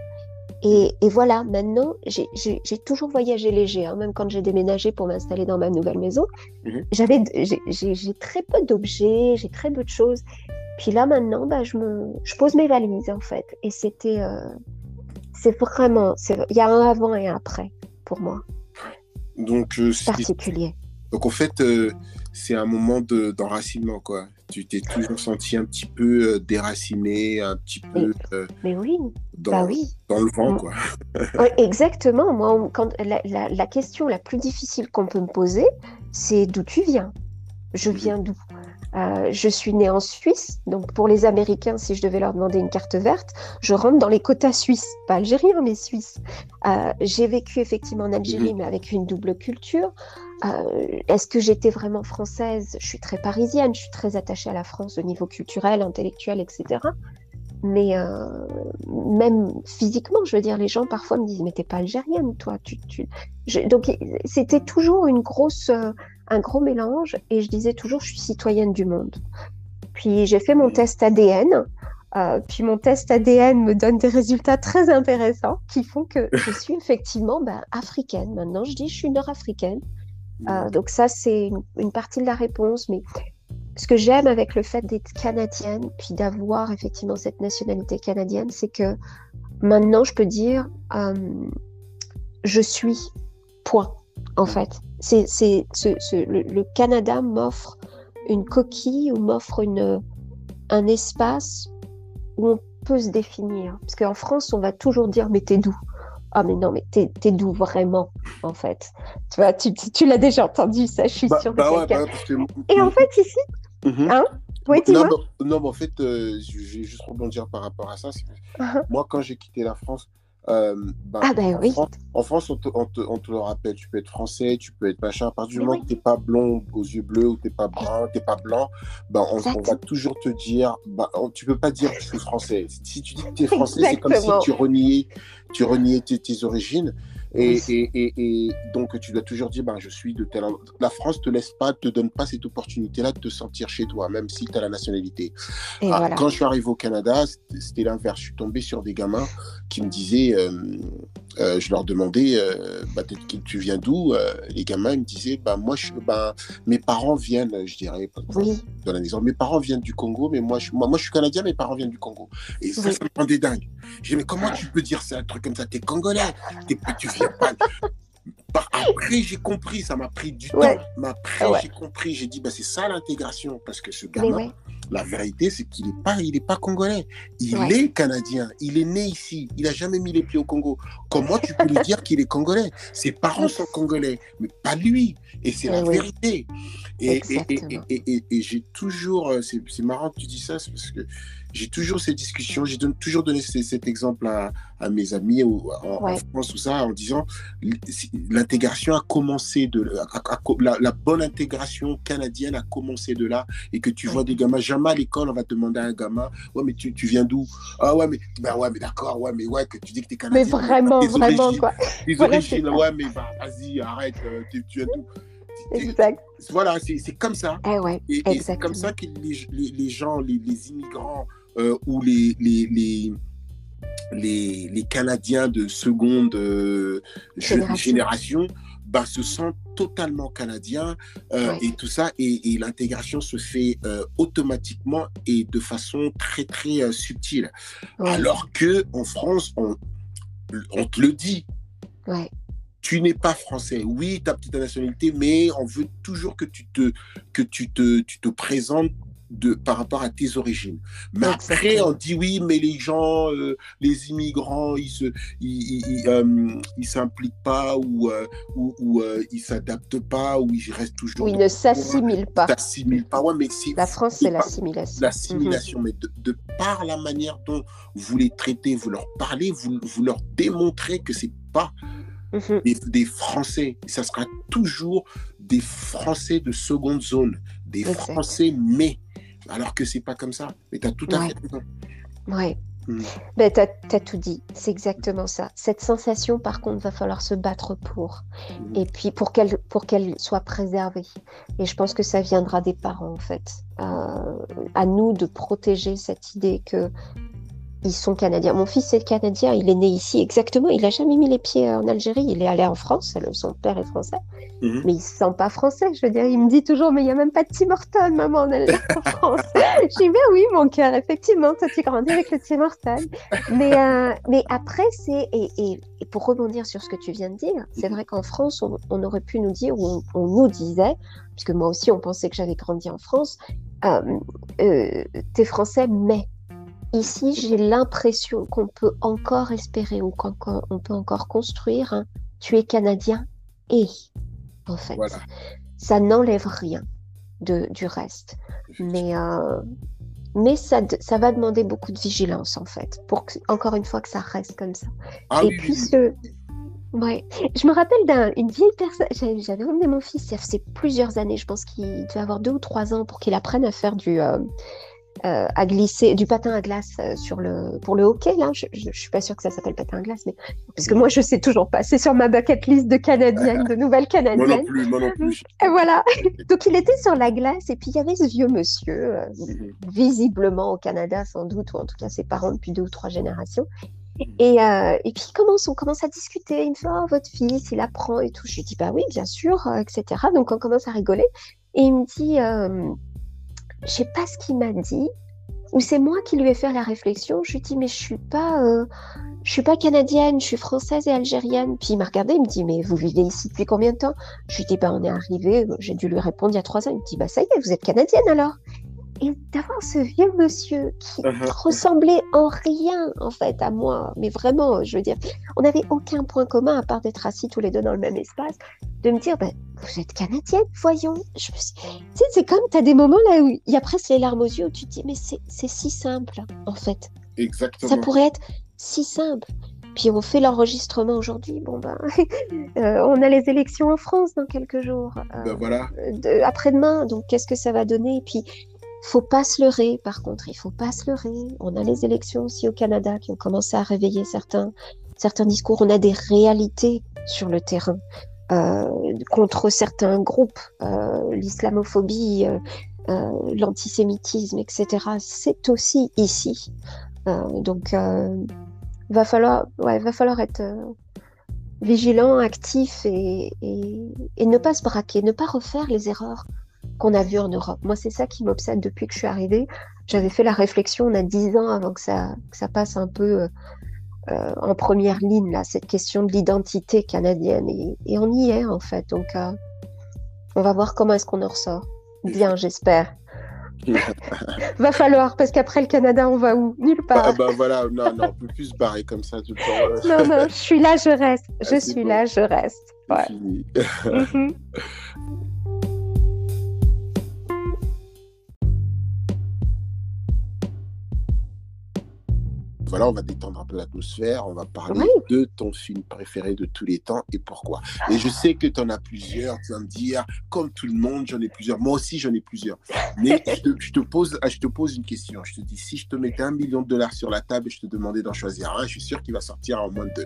Et, voilà, maintenant, j'ai toujours voyagé léger, hein, même quand j'ai déménagé pour m'installer dans ma nouvelle maison. Mhm. J'avais, j'ai très peu d'objets, j'ai très peu de choses. Puis là, maintenant, bah, je, me, je pose mes valises, en fait. Et c'était, euh, c'est vraiment, il y a un avant et un après pour moi. Donc, euh, particulier. Donc, en fait, euh, c'est un moment d'enracinement, quoi tu t'es toujours senti un petit peu euh, déraciné, un petit peu mais, euh, oui. Dans, bah oui. dans le vent, quoi. exactement. Moi, quand la, la, question la plus difficile qu'on peut me poser, c'est d'où tu viens? Je mhm. viens d'où? Euh, je suis née en Suisse, donc pour les Américains, si je devais leur demander une carte verte, je rentre dans les quotas suisses, pas algériens, mais suisses. Euh, j'ai vécu effectivement en Algérie, mhm. mais avec une double culture. Euh, est-ce que j'étais vraiment française? Je suis très parisienne, je suis très attachée à la France au niveau culturel, intellectuel, etc. Mais même physiquement, je veux dire, les gens parfois me disent Mais t'es pas algérienne, toi. Tu, tu... Donc c'était toujours une grosse un gros mélange et je disais toujours je suis citoyenne du monde. Puis j'ai fait mon test ADN. Euh, puis mon test ADN me donne des résultats très intéressants qui font que je suis effectivement ben, africaine. Maintenant, je dis je suis nord-africaine. Euh, donc ça, c'est une, partie de la réponse. Mais ce que j'aime avec le fait d'être canadienne, puis d'avoir effectivement cette nationalité canadienne, c'est que maintenant, je peux dire euh, je suis point, en fait c'est, le, Canada m'offre une coquille ou m'offre une, un espace où on peut se définir. Parce qu'en France, on va toujours dire mais t'es d'où Ah mais non, mais t'es, t'es d'où vraiment en fait Tu vois, tu, tu, l'as déjà entendu ça, je suis bah, sûre. Bah Et en fait ici, mhm. hein? Oui, non, non, mais en fait, euh, je vais juste rebondir par rapport à ça. Uh-huh. Moi, quand j'ai quitté la France, euh, ben, Ah ben en, oui. France, en France, on te, on te- on te le rappelle, tu peux être français, tu peux être machin. À partir du moment oui. que t'es pas blond aux yeux bleus ou t'es pas brun, t'es pas blanc, ben, on, va toujours te dire, ben, tu peux pas dire je suis français. Si tu dis que t'es français, c'est comme si tu reniais, tu reniais tes, tes origines. Et, Oui. et, et, et donc, tu dois toujours dire, ben, je suis de tel endroit. La France te laisse pas, te donne pas cette opportunité-là de te sentir chez toi, même si tu as la nationalité. Ah, voilà. Quand je suis arrivé au Canada, c'était- l'inverse. Je suis tombé sur des gamins qui me disaient, euh, euh, je leur demandais, euh, bah, tu viens d'où Les gamins ils me disaient, bah, moi, je, bah, mes parents viennent, je dirais, Oui, dans un exemple, mes parents viennent du Congo, mais moi je, moi, moi, je suis canadien, mes parents viennent du Congo. Et ça, Oui. ça me rendait dingue. Je dis, mais comment tu peux dire ça, un truc comme ça? T'es congolais, tu viens après, j'ai compris, ça m'a pris du Ouais. temps. Mais après, Ouais. j'ai compris, j'ai dit, bah, c'est ça l'intégration. Parce que ce gamin, ouais. la vérité, c'est qu'il n'est pas, il est pas congolais. Il est canadien. Il est né ici. Il n'a jamais mis les pieds au Congo. Comment tu peux lui dire qu'il est congolais? Ses parents sont congolais, mais pas lui. Et c'est la Eh vérité. Et, et, et, et, j'ai toujours, euh, c'est c'est marrant que tu dis ça, parce que j'ai toujours ces discussions, j'ai toujours donné cet exemple à, à mes amis ou en. France ou ça, en disant l'intégration a commencé de a- a- a- la, la bonne intégration canadienne a commencé de là et que tu Ouais. vois des gamins jamais à l'école on va te demander à un gamin ouais mais tu, tu viens d'où? Ah ouais mais ben ouais mais d'accord ouais mais ouais que tu dis que tu es Mais canadien vraiment, tes vraiment, origines- quoi. tes Voilà, origines ouais mais bah vas-y arrête euh, tu, viens d'où? Exact. voilà c'est comme ça Eh ouais, et, et c'est comme ça que les, les, les gens, les, les immigrants euh, ou les, les, les, les, les Canadiens de seconde euh, Génération. génération bah, se sentent totalement canadiens euh, Ouais. et tout ça. Et, et l'intégration se fait automatiquement et de façon très, très subtile. ouais, Alors que en France, on, on te le dit, ouais, tu n'es pas français. Oui, tu as petite nationalité, mais on veut toujours que tu te, que tu te, tu te présentes de, par rapport à tes origines. Mais après, on dit oui, mais les gens, euh, les immigrants, ils se, ils, ils, ils, euh, ils s'impliquent pas ou, euh, ou, ou, euh, ils s'adaptent pas ou ils restent toujours. Ou ils ne s'assimilent pas. S'assimilent pas. Ouais, mais La France, c'est l'assimilation. l'assimilation, mais de, de par la manière dont vous les traitez, vous leur parlez, vous, vous leur démontrez que c'est pas Mhm, mhm. des, des Français. Ça sera toujours des Français de seconde zone, des. Français nés. Alors que c'est pas comme ça. Mais tu as tout à Ouais. fait raison. Ouais. Mm. Ben, t'as, t'as tout dit, c'est exactement ça. Cette sensation, par contre, va falloir se battre pour. Mhm. Et puis pour qu'elle, pour qu'elle soit préservée. Et je pense que ça viendra des parents, en fait. Euh, à nous de protéger cette idée que ils sont canadiens. Mon fils est canadien, il est né ici, exactement. Il n'a jamais mis les pieds en Algérie. Il est allé en France, son père est français. Mhm. Mais il se sent pas français. Je veux dire, il me dit toujours, mais il n'y a même pas de Tim Horton, maman, en, Al- en France. Je dis, ben oui, mon cœur, effectivement, toi, tu grandis avec le Tim Horton. Mais, euh, mais après, c'est. Et, et- et pour rebondir sur ce que tu viens de dire, c'est vrai qu'en France, on, on aurait pu nous dire, ou on, on nous disait, puisque moi aussi, on pensait que j'avais grandi en France, euh, euh, t'es français, mais. Ici, j'ai l'impression qu'on peut encore espérer ou qu'on on peut encore construire. tu es canadien et, en fait, Voilà. ça n'enlève rien de, du reste. Mais, euh, mais ça, va demander beaucoup de vigilance, en fait, pour que, encore une fois, que ça reste comme ça. Ah et oui, puis, oui, ce... ouais. je me rappelle d'une vieille personne, j'avais j'avais emmené mon fils, ça faisait plusieurs années, je pense qu'il devait avoir deux ou trois ans, pour qu'il apprenne à faire du... euh, euh, à glisser du patin à glace euh, sur le pour le hockey là je, je, je suis pas sûre que ça s'appelle patin à glace mais parce que moi je sais toujours pas c'est sur ma bucket list de canadienne de nouvelle Moi non canadienne plus, moi non plus. et voilà donc il était sur la glace et puis il y avait ce vieux monsieur euh, Mhm. visiblement au Canada sans doute ou en tout cas ses parents depuis deux ou trois générations et, euh, et puis commence, on commence à discuter. Il me fait oh, votre fils, il apprend et tout. Je lui dis bah oui, bien sûr, etc. Donc on commence à rigoler. Et il me dit je sais pas ce qu'il m'a dit, ou c'est moi qui lui ai fait la réflexion. Je lui dis mais je suis pas, euh, je suis pas canadienne, je suis française et algérienne. Puis il m'a regardé, il me dit mais vous vivez ici depuis combien de temps? Je lui dis bah on est arrivé. J'ai dû lui répondre il y a trois ans. Il me dit bah ça y est, vous êtes canadienne alors. Et d'avoir ce vieux monsieur qui Uh-huh. ressemblait en rien en fait à moi, mais vraiment, je veux dire, on n'avait aucun point commun à part d'être assis tous les deux dans le même espace, de me dire, ben, vous êtes canadienne, voyons. Je me suis- Tu sais, c'est comme, tu as des moments là où il y a presque les larmes aux yeux, où tu te dis, mais c'est si simple en fait. Exactement. Ça pourrait être si simple. Puis on fait l'enregistrement aujourd'hui. Bon ben, euh, on a les élections en France dans quelques jours. Ben voilà. Après-demain, donc qu'est-ce que ça va donner? Et puis, faut pas se leurrer. Par contre, il faut pas se leurrer. On a les élections aussi au Canada qui ont commencé à réveiller certains certains discours. On a des réalités sur le terrain. contre certains groupes, l'islamophobie, l'antisémitisme, etc. C'est aussi ici. donc, va falloir, va falloir être euh, vigilant, actif et, ne pas se braquer, ne pas refaire les erreurs qu'on a vues en Europe. Moi, c'est ça qui m'obsède depuis que je suis arrivée. J'avais fait la réflexion on a dix ans avant que ça, que ça passe un peu euh, euh, en première ligne, là, cette question de l'identité canadienne. Et, et, on y est, en fait. Donc, on va voir comment est-ce qu'on en ressort. Bien, j'espère. va falloir, parce qu'après le Canada, on va où? Nulle part. Bah, bah, voilà, non, non, on peut plus se barrer comme ça tout le temps. non, non, je suis là, je reste. Ah, je suis là, je reste. Ouais. Voilà, on va détendre un peu l'atmosphère, on va parler de ton film préféré de tous les temps et pourquoi. Et je sais que tu en as plusieurs, tu vas me dire, comme tout le monde, j'en ai plusieurs. Moi aussi, j'en ai plusieurs. Mais je te, pose, je te pose une question. Je te dis, si je te mettais un million de dollars sur la table et je te demandais d'en choisir un, je suis sûr qu'il va sortir en moins de deux.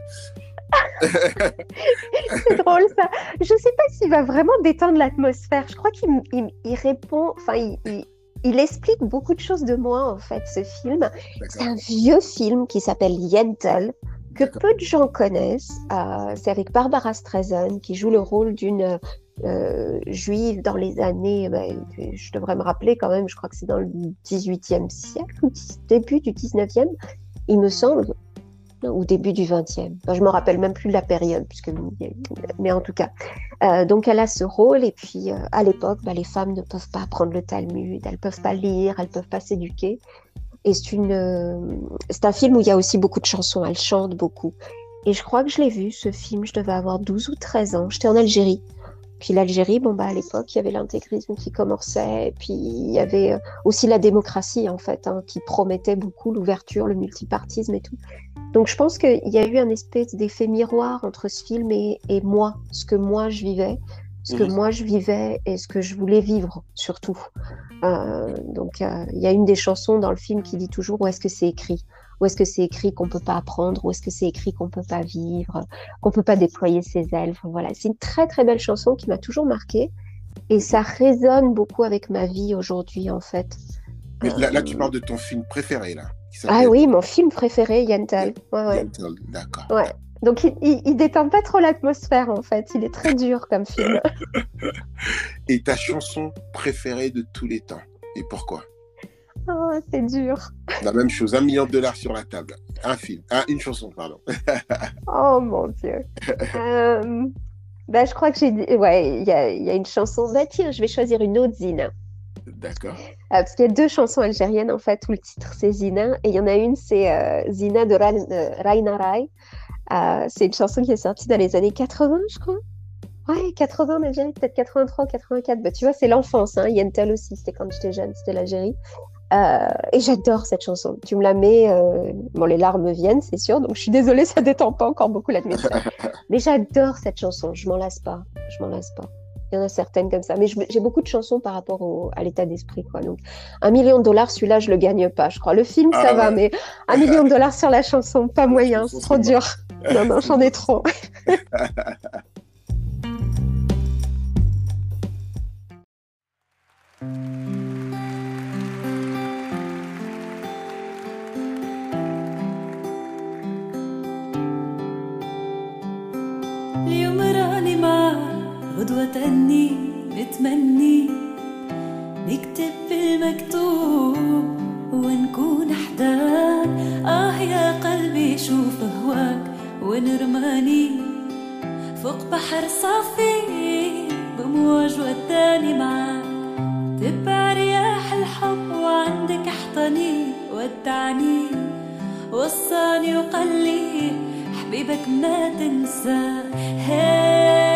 c'est drôle ça. Je ne sais pas s'il va vraiment détendre l'atmosphère. Je crois qu'il répond, enfin, il il explique beaucoup de choses de moi, en fait, ce film. C'est un vieux film qui s'appelle Yentl, que peu de gens connaissent. Euh, c'est avec Barbara Streisand, qui joue le rôle d'une euh, juive dans les années, ben, je devrais me rappeler quand même, je crois que c'est dans le 18e siècle, ou début du 19e, il me semble au début du 20e. je me rappelle même plus de la période, puisque, mais en tout cas. Euh, donc elle a ce rôle, et puis euh, à l'époque, bah, les femmes ne peuvent pas apprendre le Talmud, elles peuvent pas lire, elles peuvent pas s'éduquer. Et c'est une, euh, c'est un film où il y a aussi beaucoup de chansons, elle chante beaucoup. Et je crois que je l'ai vu, ce film, je devais avoir 12 ou 13 ans, j'étais en Algérie. Puis l'Algérie, bon bah à l'époque, il y avait l'intégrisme qui commençait, et puis il y avait aussi la démocratie en fait, hein, qui promettait beaucoup l'ouverture, le multipartisme et tout. Donc je pense qu'il y a eu un espèce d'effet miroir entre ce film et, moi, ce que moi je vivais, ce que mhm. moi je vivais et ce que je voulais vivre surtout. Euh, donc euh, il y a une des chansons dans le film qui dit toujours où est-ce que c'est écrit où est-ce que c'est écrit qu'on peut pas apprendre Où est-ce que c'est écrit qu'on peut pas vivre Qu'on peut pas déployer ses ailes Voilà, c'est une très très belle chanson qui m'a toujours marquée et ça résonne beaucoup avec ma vie aujourd'hui en fait. là, là, tu parles de ton film préféré là. Ah oui, mon film préféré, Yentl. Ouais, ouais. d'accord. Ouais. Donc il, il, détend pas trop l'atmosphère en fait, il est très dur comme film. Et ta chanson préférée de tous les temps? Et pourquoi? Oh, c'est dur. La même chose, un million de dollars sur la table. Un film, ah, une chanson, pardon. oh mon Dieu. Euh, bah, je crois que j'ai dit, ouais, il y a, y a, une chanson. Bah tiens, je vais choisir une autre Zina. D'accord. Euh, parce qu'il y a deux chansons algériennes, en fait, où le titre c'est Zina. Et il y en a une, c'est euh, Zina de Raina Rai. Euh, c'est une chanson qui est sortie dans les années 80, je crois. Ouais, 80 Algérie, peut-être 83 84. Bah, tu vois, c'est l'enfance. Hein. Yentel aussi, c'était quand j'étais jeune, c'était l'Algérie. Et j'adore cette chanson. Tu me la mets, bon, les larmes viennent, c'est sûr. Donc je suis désolée, ça détend pas encore beaucoup l'atmosphère. Mais j'adore cette chanson. Je m'en lasse pas. Je m'en lasse pas. Il y en a certaines comme ça. Mais j'ai beaucoup de chansons par rapport à l'état d'esprit. quoi. Donc, un million de dollars, celui-là, je le gagne pas, je crois. Le film, ça ah va, mais un million de dollars sur la chanson, pas moyen. C'est trop dur. Non, non, j'en ai trop. غدوة تأني بتمني نكتب بالمكتوب ونكون أحدان آه يا قلبي شوف هواك ونرماني. فوق بحر صافي بموج وداني معاك. تبع رياح الحب وعندك احضني ودعني. وصاني وقال حبيبك ما تنسى. هي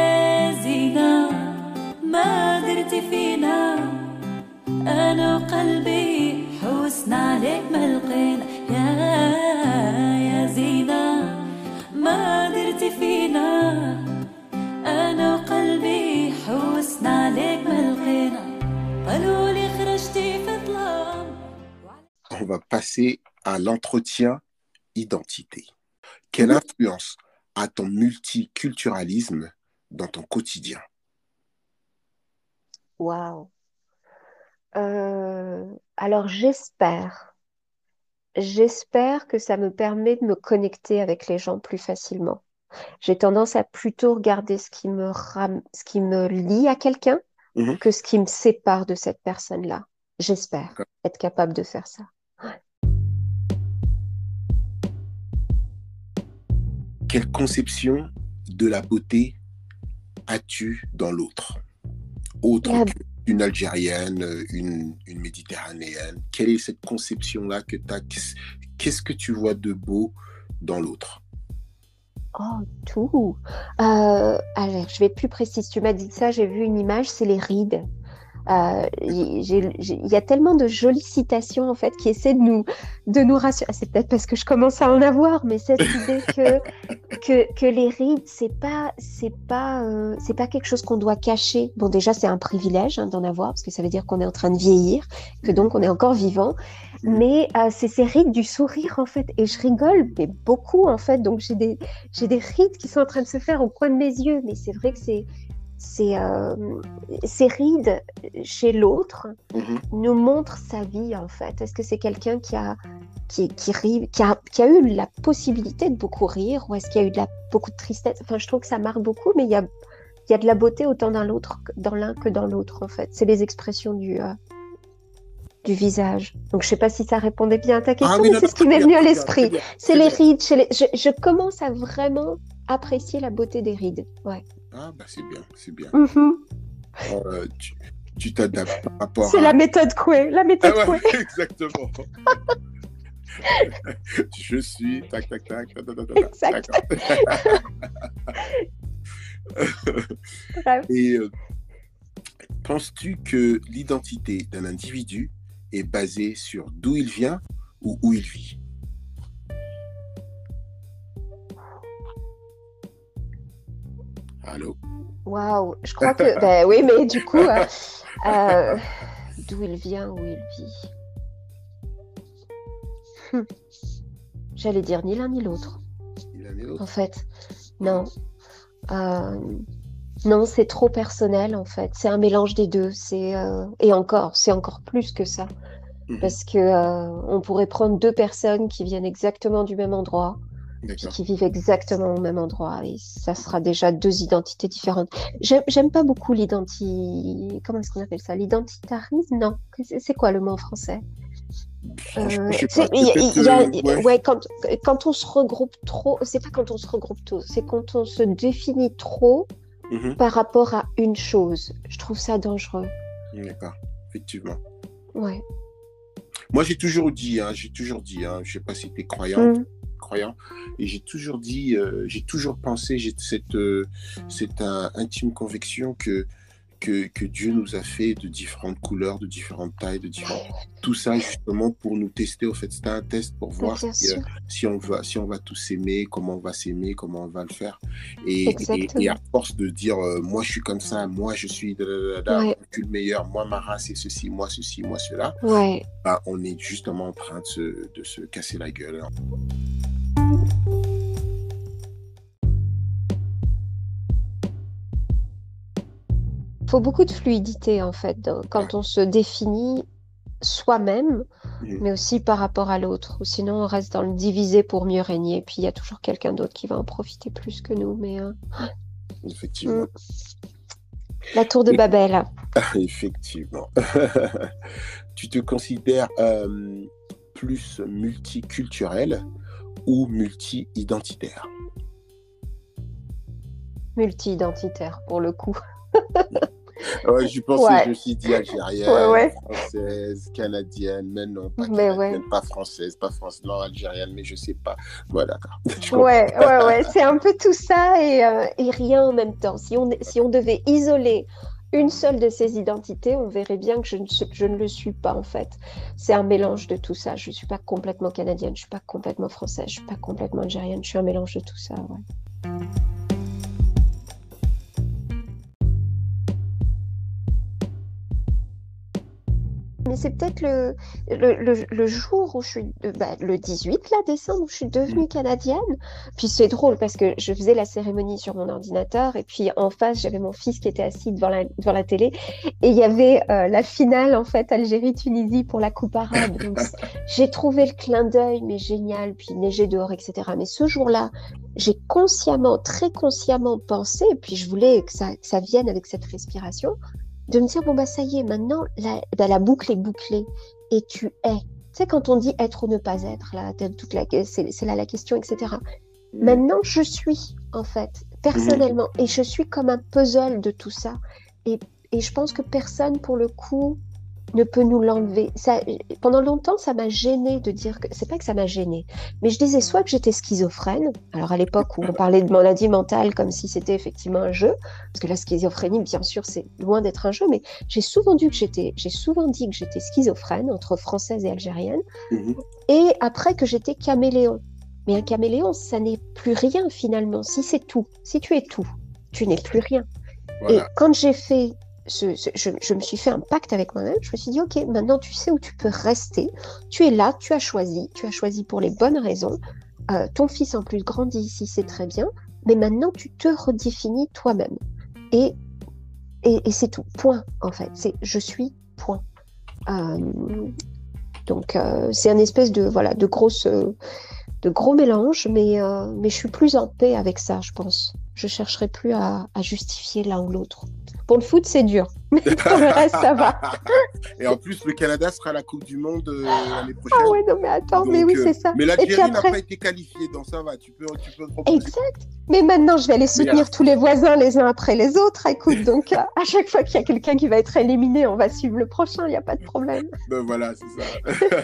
On va passer à l'entretien identité. Quelle influence a ton multiculturalisme dans ton quotidien? Waouh. Euh, alors j'espère, j'espère que ça me permet de me connecter avec les gens plus facilement. J'ai tendance à plutôt regarder ce qui me ram- ce qui me lie à quelqu'un Mhm. que ce qui me sépare de cette personne-là. J'espère être capable de faire ça. Quelle conception de la beauté as-tu dans l'autre? Autre qu'une Algérienne, une, une Méditerranéenne? Quelle est cette conception-là que tu as? Qu'est-ce que tu vois de beau dans l'autre? Oh, tout. Euh, alors, je vais être plus précise. Tu m'as dit ça, j'ai vu une image, c'est les rides. Euh, Il y a tellement de jolies citations en fait qui essaient de nous, de nous rassurer. Ah, C'est peut-être parce que je commence à en avoir, mais cette idée que, que, que les rides, c'est pas, c'est pas, euh, c'est pas quelque chose qu'on doit cacher. Bon, déjà, c'est un privilège hein, d'en avoir parce que ça veut dire qu'on est en train de vieillir, que donc on est encore vivant. Mais euh, c'est ces rides du sourire en fait, et je rigole, mais beaucoup en fait. Donc j'ai des, j'ai des rides qui sont en train de se faire au coin de mes yeux, mais c'est vrai que c'est, euh, ces rides chez l'autre Mhm. nous montrent sa vie en fait. Est-ce que c'est quelqu'un qui a, qui, qui, rit, qui, a, qui a eu la possibilité de beaucoup rire, ou est-ce qu'il y a eu de la, beaucoup de tristesse? Enfin, je trouve que ça marque beaucoup, mais il y a, il y a de la beauté autant dans l'autre, dans l'un que dans l'autre en fait. C'est les expressions du, euh, du visage. Donc je sais pas si ça répondait bien à ta question, Ah oui, mais c'est ce qui m'est venu à l'esprit. C'est les rides. chez les- Je, je commence à vraiment apprécier la beauté des rides. Ouais. Ah, bah c'est bien, c'est bien. Mhm. Euh, tu t'adaptes par rapport C'est à... la méthode Coué. La Ah méthode ouais, Coué. exactement. Je suis... Tac, tac, tac. ta, ta, ta, ta, ta. Exact. Et euh, penses-tu que l'identité d'un individu est basée sur d'où il vient ou où il vit? Allô? Waouh. Je crois que. Ben oui, mais du coup, euh, euh, d'où il vient, où il vit? Hmm. J'allais dire ni l'un ni l'autre. En est l'autre. en fait. Non. Euh, non, c'est trop personnel, en fait. C'est un mélange des deux. C'est, euh, Et encore, c'est encore plus que ça. Mhm. Parce que on pourrait prendre deux personnes qui viennent exactement du même endroit. Qui vivent exactement au même endroit, et ça sera déjà deux identités différentes. J'aime, pas beaucoup l'identi... Comment est-ce qu'on appelle ça? L'identitarisme? Non. C'est quoi le mot en français? Euh, pas, y y a- ouais. ouais, quand, quand on se regroupe trop, c'est pas quand on se regroupe trop, c'est quand on se définit trop Mhm. par rapport à une chose. Je trouve ça dangereux. D'accord, effectivement. Ouais. Moi, j'ai toujours dit, hein, j'ai toujours dit, hein, je sais pas si tu es croyant, Mm. Croyant, et j'ai toujours dit, euh, j'ai toujours pensé, j'ai cette, euh, cette euh, intime conviction que, que, que Dieu nous a fait de différentes couleurs, de différentes tailles, de différentes... Tout ça justement pour nous tester. Au fait, c'était un test pour voir si, euh, si on va, si on va tous s'aimer, comment on va s'aimer, comment on va le faire. Et, et, Exactement. et à force de dire, euh, moi je suis comme ça, moi je suis, da, da, da, da, Ouais. moi, je suis le meilleur, moi ma race est ceci, moi ceci, moi cela, Ouais. bah, on est justement en train de se, de se casser la gueule. Faut beaucoup de fluidité en fait dans- quand on se définit soi-même, mais aussi par rapport à l'autre. Ou sinon, on reste dans le diviser pour mieux régner. Puis il y a toujours quelqu'un d'autre qui va en profiter plus que nous. Mais euh, Effectivement. mm. la tour de Babel. Effectivement. tu te considères euh, plus multiculturel ou multi-identitaire? Multi-identitaire pour le coup. Ouais, je pensais, Ouais. je me suis dit algérienne, Ouais, française, canadienne, mais non, pas Mais canadienne, pas française, pas française, non, algérienne, mais je sais pas. Je Ouais, ouais, ouais, c'est un peu tout ça et, euh, et rien en même temps. Si on, si on devait isoler une seule de ces identités, on verrait bien que je ne, je ne le suis pas en fait. C'est un mélange de tout ça. Je ne suis pas complètement canadienne, je ne suis pas complètement française, je ne suis pas complètement algérienne, je suis un mélange de tout ça. ouais. Mais c'est peut-être le, le, le, jour où je suis, bah, le 18 là, décembre, où je suis devenue canadienne. Puis c'est drôle parce que je faisais la cérémonie sur mon ordinateur et puis en face, j'avais mon fils qui était assis devant la, devant la télé et il y avait euh, la finale en fait Algérie-Tunisie pour la Coupe arabe. Donc j'ai trouvé le clin d'œil, mais génial, puis neiger dehors, etc. Mais ce jour-là, j'ai consciemment, très consciemment pensé, et puis je voulais que ça, que ça vienne avec cette respiration de me dire bon bah ça y est maintenant la, bah, la boucle est bouclée et tu es tu sais quand on dit être ou ne pas être là toute la c'est là la question etc mm. maintenant je suis en fait personnellement mm. et je suis comme un puzzle de tout ça et, et je pense que personne pour le coup ne peut nous l'enlever. Ça, pendant longtemps, ça m'a gêné de dire que c'est pas que ça m'a gêné, mais je disais soit que j'étais schizophrène. Alors à l'époque où on parlait de maladie mentale comme si c'était effectivement un jeu, parce que la schizophrénie, bien sûr, c'est loin d'être un jeu, mais j'ai souvent dit que j'étais, j'ai souvent dit que j'étais schizophrène entre française et algérienne, mhm. et après que j'étais caméléon. Mais un caméléon, ça n'est plus rien finalement. Si c'est tout, si tu es tout, tu n'es plus rien. Et quand j'ai fait je, me suis fait un pacte avec moi-même. Je me suis dit, OK, maintenant tu sais où tu peux rester. Tu es là, tu as choisi. Tu as choisi pour les bonnes raisons. Euh, ton fils en plus grandit ici, c'est très bien. Mais maintenant, tu te redéfinis toi-même. Et, et, c'est tout. Point, en fait. C'est je suis, point. Euh, donc, euh, c'est un espèce de, voilà, de, grosse, de gros mélange, mais, mais je suis plus en paix avec ça, je pense. Je chercherai plus à justifier l'un ou l'autre. Pour le foot, c'est dur. Mais pour le reste, ça va. Et en plus, le Canada sera à la Coupe du Monde euh, l'année prochaine. Ah ouais, non, mais attends, mais oui, euh, c'est ça. Mais l'Algérie n'a pas été qualifiée, donc ça va, tu peux, tu peux Exact. Mais maintenant, je vais aller soutenir tous les voisins les uns après les autres. Écoute, donc euh, à chaque fois qu'il y a quelqu'un qui va être éliminé, on va suivre le prochain, il n'y a pas de problème. Ben voilà, c'est ça.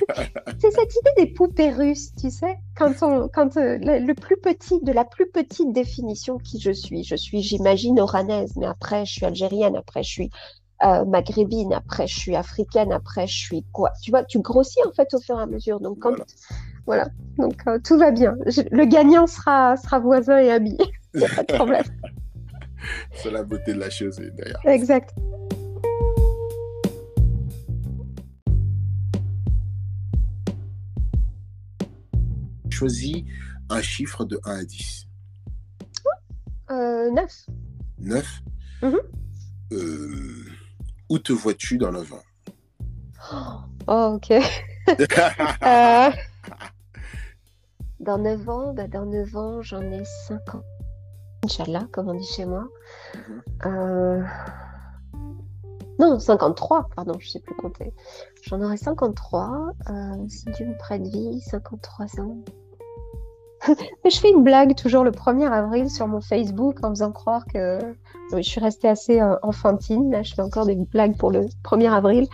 c'est cette idée des poupées russes, tu sais, quand, on, quand le, plus petit, de la plus petite définition qui je suis. Je suis, j'imagine, oranaise, mais après, je suis algérienne, après, je suis euh, maghrébine, après je suis africaine, après je suis quoi Tu vois, tu grossis en fait au fur et à mesure. Donc quand voilà, donc euh, tout va bien. Le gagnant sera sera voisin et ami. Pas de problème. C'est la beauté de la chose d'ailleurs. Exact. Choisis un chiffre de 1 à 10. Euh, 9. 9 où te vois-tu dans 9 ans? Oh, ok. Euh, dans 9 ans, bah, dans 9 ans, j'en ai 5 ans. Inch'Allah, comme on dit chez moi. Mhm. Euh, non, 53, pardon, je ne sais plus compter. J'en aurai 53. Euh, si Dieu me prête vie, 53 ans. Mais je fais une blague toujours le 1er avril sur mon Facebook en faisant croire que je suis restée assez euh, enfantine. Là, je fais encore des blagues pour le 1er avril.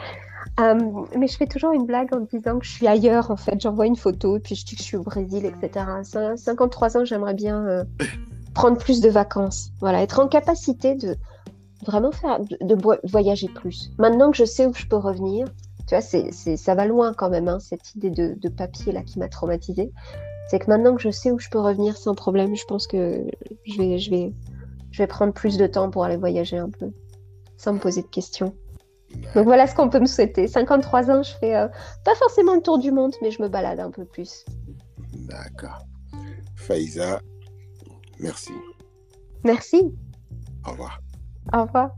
Euh, mais je fais toujours une blague en disant que je suis ailleurs, en fait. J'envoie une photo, puis je dis que je suis au Brésil, etc. 53 ans, j'aimerais bien euh, prendre plus de vacances. Voilà, être en capacité de vraiment faire, de, voyager plus. Maintenant que je sais où je peux revenir, tu vois, ça va loin quand même, hein, cette idée de, de papier là qui m'a traumatisée c'est que maintenant que je sais où je peux revenir sans problème, je pense que je vais, je vais, je vais prendre plus de temps pour aller voyager un peu, sans me poser de questions. Donc voilà ce qu'on peut me souhaiter. 53 ans, je fais euh, pas forcément le tour du monde, mais je me balade un peu plus. D'accord. Faïza, merci. Merci. Au revoir. Au revoir.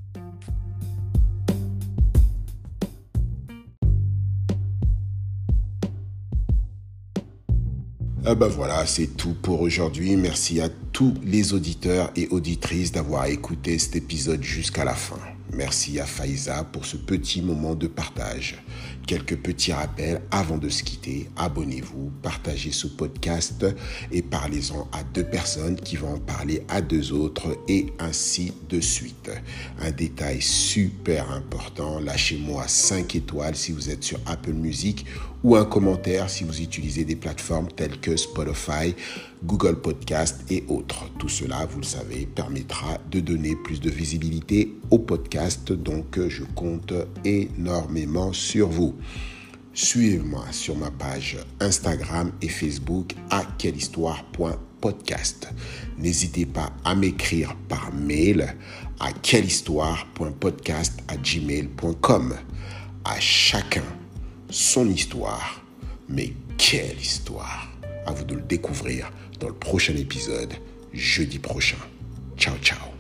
Ah bah voilà, c'est tout pour aujourd'hui. Merci à tous les auditeurs et auditrices d'avoir écouté cet épisode jusqu'à la fin. Merci à Faiza pour ce petit moment de partage. Quelques petits rappels avant de se quitter. Abonnez-vous, partagez ce podcast et parlez-en à deux personnes qui vont en parler à deux autres et ainsi de suite. Un détail super important, lâchez-moi 5 étoiles si vous êtes sur Apple Music ou un commentaire si vous utilisez des plateformes telles que Spotify, Google Podcast et autres. Tout cela, vous le savez, permettra de donner plus de visibilité au podcast, donc je compte énormément sur vous. Suivez-moi sur ma page Instagram et Facebook à quellehistoire.podcast. N'hésitez pas à m'écrire par mail à quellehistoire.podcast à gmail.com. À chacun son histoire. Mais quelle histoire À vous de le découvrir dans le prochain épisode, jeudi prochain. Ciao, ciao.